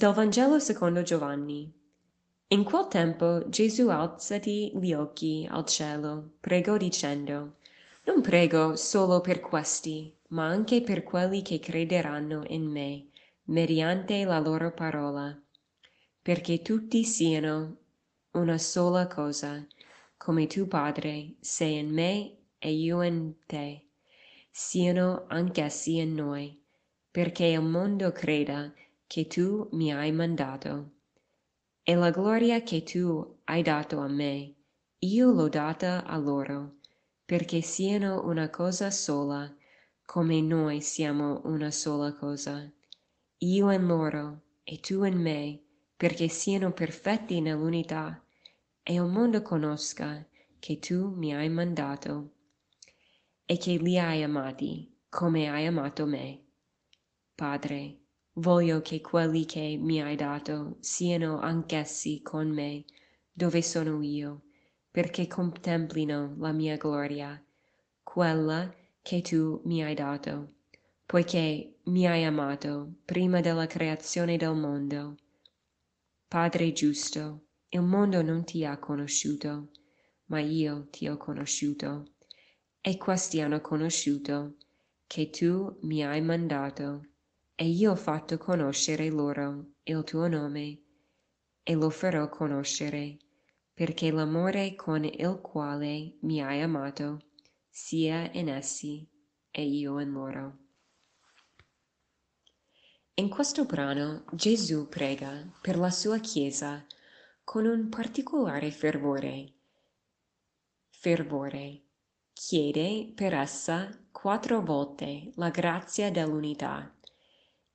Del Vangelo secondo Giovanni. In quel tempo Gesù alzati gli occhi al cielo, pregò dicendo, Non prego solo per questi, ma anche per quelli che crederanno in me, mediante la loro parola, perché tutti siano una sola cosa, come tu, Padre, sei in me e io in te, siano anch'essi in noi, perché il mondo creda che tu mi hai mandato. E la gloria che tu hai dato a me, io l'ho data a loro, perché siano una cosa sola, come noi siamo una sola cosa. Io in loro e tu in me, perché siano perfetti nell'unità, e il mondo conosca che tu mi hai mandato e che li hai amati come hai amato me. Padre, voglio che quelli che mi hai dato siano anch'essi con me dove sono io, perché contemplino la mia gloria, quella che tu mi hai dato, poiché mi hai amato prima della creazione del mondo. Padre giusto, il mondo non ti ha conosciuto, ma io ti ho conosciuto, e questi hanno conosciuto che tu mi hai mandato, e io ho fatto conoscere loro il tuo nome, e lo farò conoscere, perché l'amore con il quale mi hai amato sia in essi e io in loro. In questo brano Gesù prega per la sua Chiesa con un particolare fervore. Fervore. Chiede per essa quattro volte la grazia dell'unità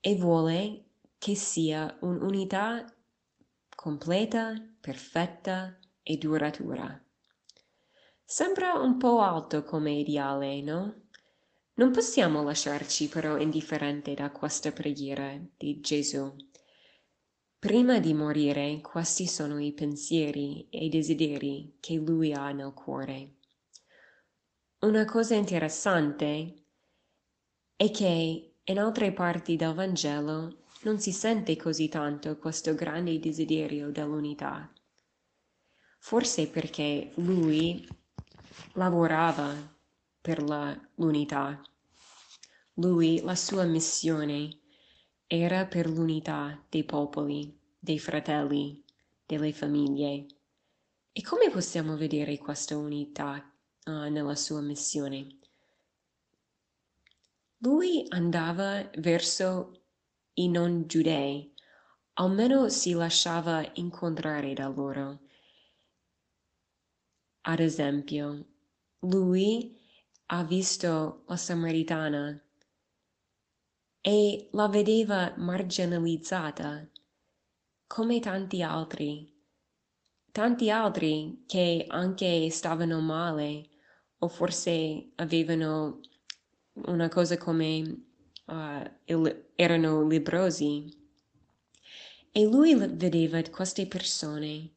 e vuole che sia un'unità completa, perfetta e duratura. Sembra un po' alto come ideale, no? Non possiamo lasciarci però indifferenti da questa preghiera di Gesù. Prima di morire, questi sono i pensieri e i desideri che lui ha nel cuore. Una cosa interessante è che in altre parti del Vangelo non si sente così tanto questo grande desiderio dell'unità. Forse perché lui lavorava per la, l'unità. Lui, la sua missione era per l'unità dei popoli, dei fratelli, delle famiglie. E come possiamo vedere questa unità uh, nella sua missione? Lui andava verso i non giudei, almeno si lasciava incontrare da loro. Ad esempio, lui ha visto la Samaritana e la vedeva marginalizzata come tanti altri, tanti altri che anche stavano male o forse avevano una cosa come uh, erano librosi. E lui vedeva queste persone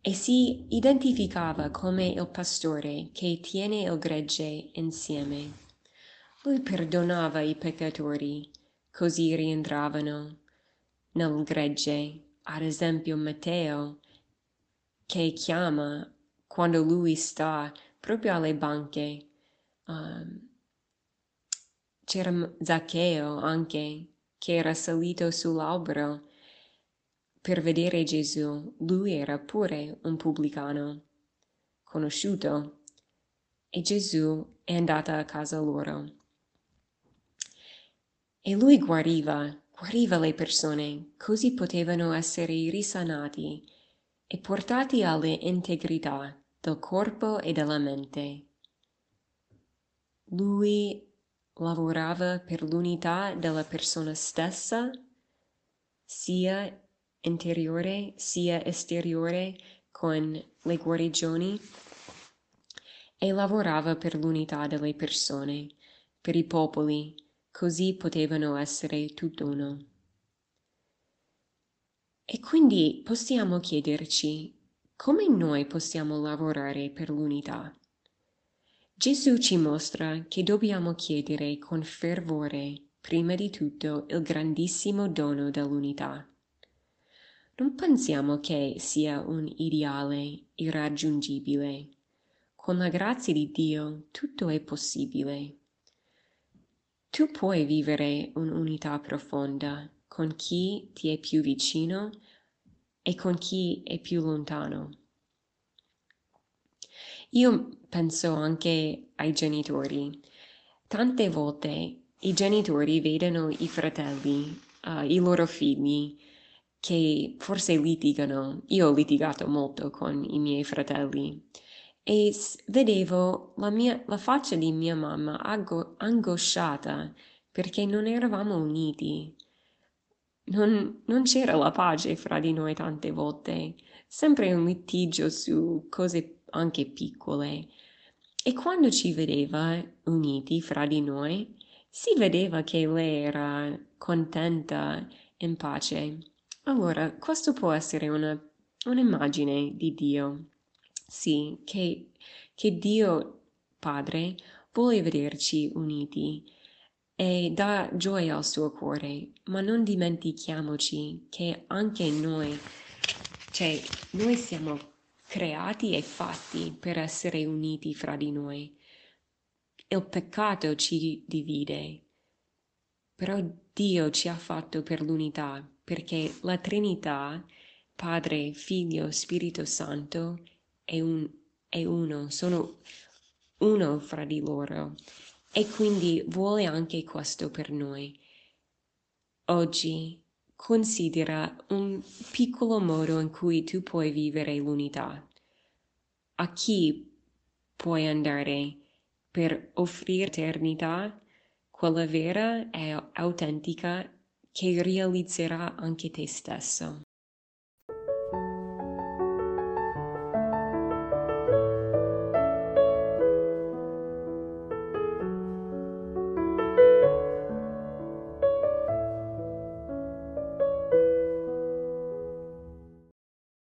e si identificava come il pastore che tiene il gregge insieme. Lui perdonava i peccatori, così rientravano nel gregge, ad esempio Matteo, che chiama quando lui sta proprio alle banche. Um, c'era Zaccheo anche, che era salito sull'albero per vedere Gesù, lui era pure un pubblicano, conosciuto, e Gesù è andato a casa loro. E lui guariva, guariva le persone, così potevano essere risanati e portati all'integrità del corpo e della mente. Lui lavorava per l'unità della persona stessa, sia interiore sia esteriore con le guarigioni e lavorava per l'unità delle persone, per i popoli, così potevano essere tutt'uno. E quindi possiamo chiederci come noi possiamo lavorare per l'unità. Gesù ci mostra che dobbiamo chiedere con fervore, prima di tutto, il grandissimo dono dell'unità Non pensiamo che sia un ideale irraggiungibile. Con la grazia di Dio tutto è possibile. Tu puoi vivere un'unità profonda con chi ti è più vicino e con chi è più lontano. Io penso anche ai genitori. Tante volte i genitori vedono i fratelli, uh, i loro figli, che forse litigano. Io ho litigato molto con i miei fratelli e vedevo la, mia, la faccia di mia mamma angosciata perché non eravamo uniti. Non, non c'era la pace fra di noi tante volte, sempre un litigio su cose anche piccole. E quando ci vedeva uniti fra di noi, si vedeva che lei era contenta, in pace. Allora, questo può essere una, un'immagine di Dio. Sì, che, che Dio Padre vuole vederci uniti e dà gioia al suo cuore, ma non dimentichiamoci che anche noi, cioè noi siamo creati e fatti per essere uniti fra di noi. Il peccato ci divide, però Dio ci ha fatto per l'unità, perché la Trinità, Padre, Figlio, Spirito Santo, è, un, è uno, sono uno fra di loro e quindi vuole anche questo per noi. Oggi considera un piccolo modo in cui tu puoi vivere l'unità. A chi puoi andare per offrire eternità, quella vera e autentica che realizzerà anche te stesso.